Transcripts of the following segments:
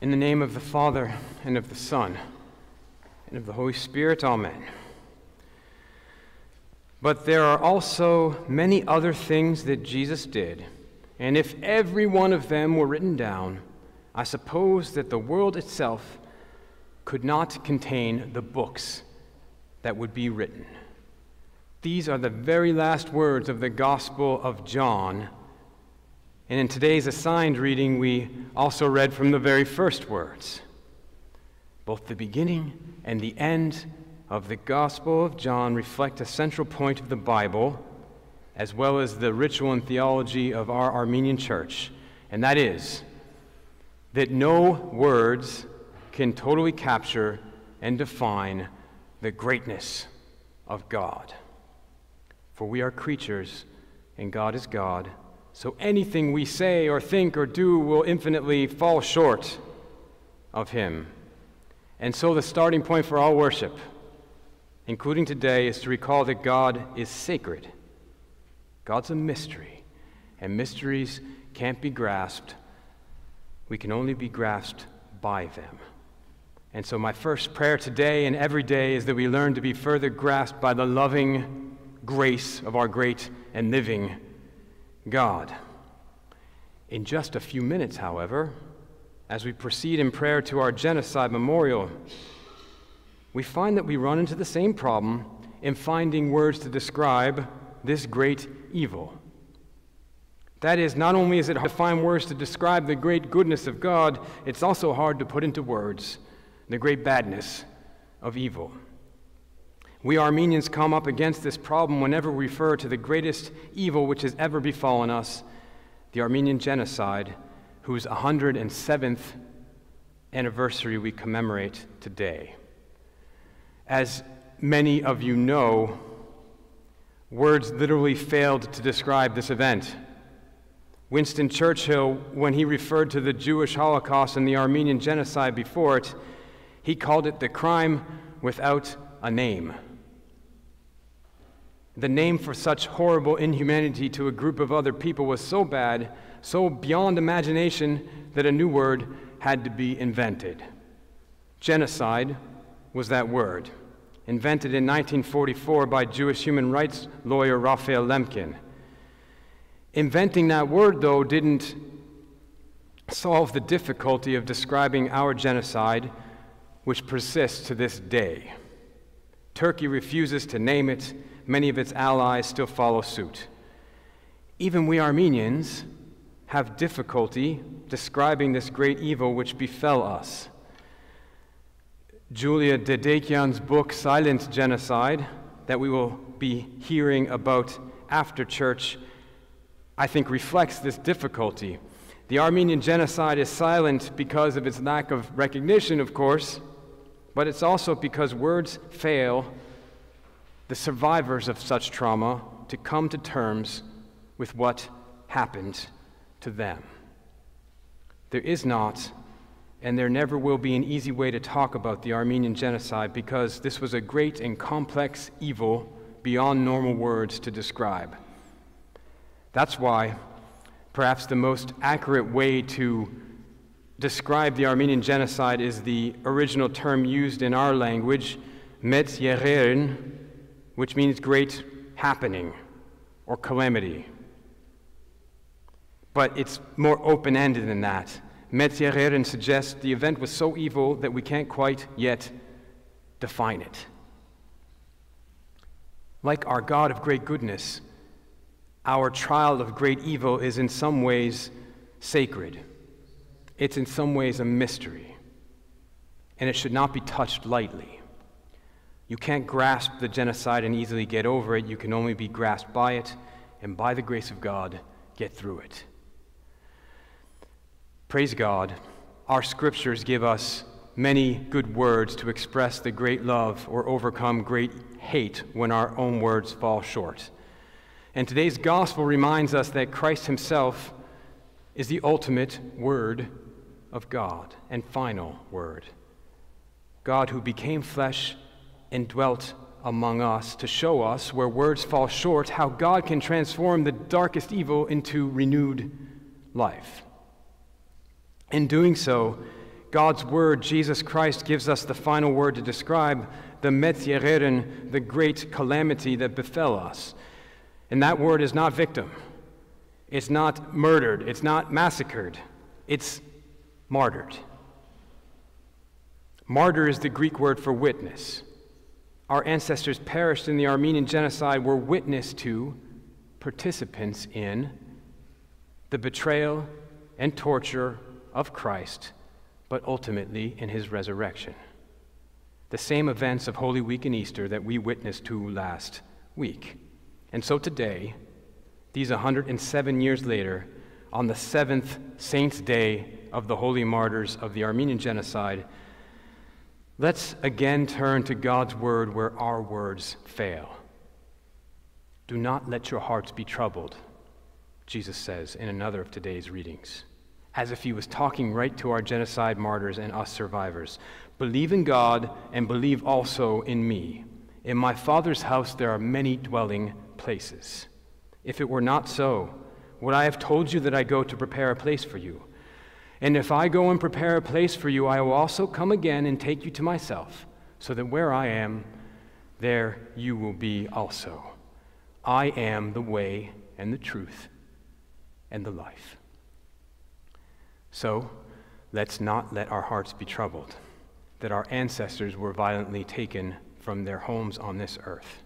In the name of the Father, and of the Son, and of the Holy Spirit, Amen. But there are also many other things that Jesus did, and if every one of them were written down, I suppose that the world itself could not contain the books that would be written. These are the very last words of the Gospel of John. And in today's assigned reading, we also read from the very first words. Both the beginning and the end of the Gospel of John reflect a central point of the Bible, as well as the ritual and theology of our Armenian church, and that is that no words can totally capture and define the greatness of God. For we are creatures, and God is God. So anything we say or think or do will infinitely fall short of Him. And so the starting point for all worship, including today, is to recall that God is sacred. God's a mystery, and mysteries can't be grasped. We can only be grasped by them. And so, my first prayer today and every day is that we learn to be further grasped by the loving grace of our great and living God. In just a few minutes, however, as we proceed in prayer to our genocide memorial, we find that we run into the same problem in finding words to describe this great evil. That is, not only is it hard to find words to describe the great goodness of God, it's also hard to put into words the great badness of evil. We Armenians come up against this problem whenever we refer to the greatest evil which has ever befallen us, the Armenian genocide, whose 107th anniversary we commemorate today. As many of you know, words literally failed to describe this event. Winston Churchill, when he referred to the Jewish Holocaust and the Armenian genocide before it, he called it the crime without a name the name for such horrible inhumanity to a group of other people was so bad, so beyond imagination, that a new word had to be invented. Genocide was that word, invented in 1944 by Jewish human rights lawyer Raphael Lemkin. Inventing that word, though, didn't solve the difficulty of describing our genocide, which persists to this day. Turkey refuses to name it many of its allies still follow suit. Even we Armenians have difficulty describing this great evil which befell us. Julia Dedekian's book, Silent Genocide, that we will be hearing about after church, I think reflects this difficulty. The Armenian genocide is silent because of its lack of recognition, of course, but it's also because words fail the survivors of such trauma to come to terms with what happened to them. There is not, and there never will be, an easy way to talk about the Armenian genocide because this was a great and complex evil beyond normal words to describe. That's why perhaps the most accurate way to describe the Armenian genocide is the original term used in our language, Metz Yeghern, which means great happening or calamity. But it's more open ended than that. Metz Yeghern suggests the event was so evil that we can't quite yet define it. Like our God of great goodness, our trial of great evil is in some ways sacred. It's in some ways a mystery, and it should not be touched lightly. You can't grasp the genocide and easily get over it. You can only be grasped by it, and by the grace of God, get through it. Praise God, our scriptures give us many good words to express the great love or overcome great hate when our own words fall short. And today's gospel reminds us that Christ Himself is the ultimate word of God and final word. God who became flesh and dwelt among us to show us, where words fall short, how God can transform the darkest evil into renewed life. In doing so, God's word, Jesus Christ, gives us the final word to describe the Metz Yeghern, the great calamity that befell us. And that word is not victim, it's not murdered, it's not massacred, it's martyred. Martyr is the Greek word for witness. Our ancestors perished in the Armenian genocide were witness to, participants in, the betrayal and torture of Christ, but ultimately in his resurrection. The same events of Holy Week and Easter that we witnessed to last week. And so today, these 107 years later, on the seventh saint's day of the holy martyrs of the Armenian genocide, let's again turn to God's word where our words fail. Do not let your hearts be troubled, Jesus says in another of today's readings, as if he was talking right to our genocide martyrs and us survivors. Believe in God and believe also in me. In my Father's house there are many dwelling places. If it were not so, would I have told you that I go to prepare a place for you? And if I go and prepare a place for you, I will also come again and take you to myself, so that where I am, there you will be also. I am the way and the truth and the life. So, let's not let our hearts be troubled that our ancestors were violently taken from their homes on this earth.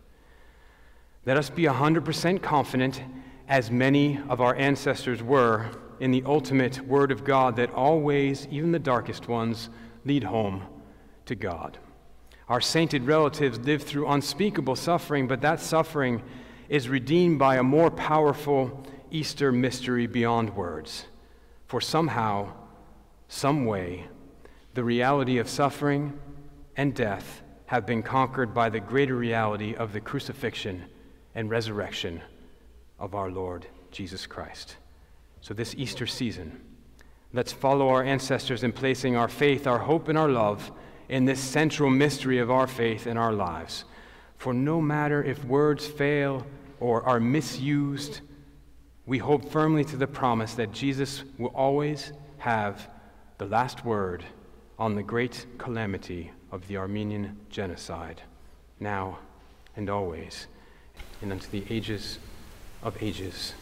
Let us be 100% confident, as many of our ancestors were, in the ultimate Word of God that always, even the darkest ones, lead home to God. Our sainted relatives lived through unspeakable suffering, but that suffering is redeemed by a more powerful Easter mystery beyond words. For somehow, some way, the reality of suffering and death have been conquered by the greater reality of the crucifixion and resurrection of our Lord Jesus Christ. So, this Easter season, let's follow our ancestors in placing our faith, our hope, and our love in this central mystery of our faith in our lives. For no matter if words fail or are misused, we hold firmly to the promise that Jesus will always have the last word on the great calamity of the Armenian genocide, now and always, and unto the ages of ages.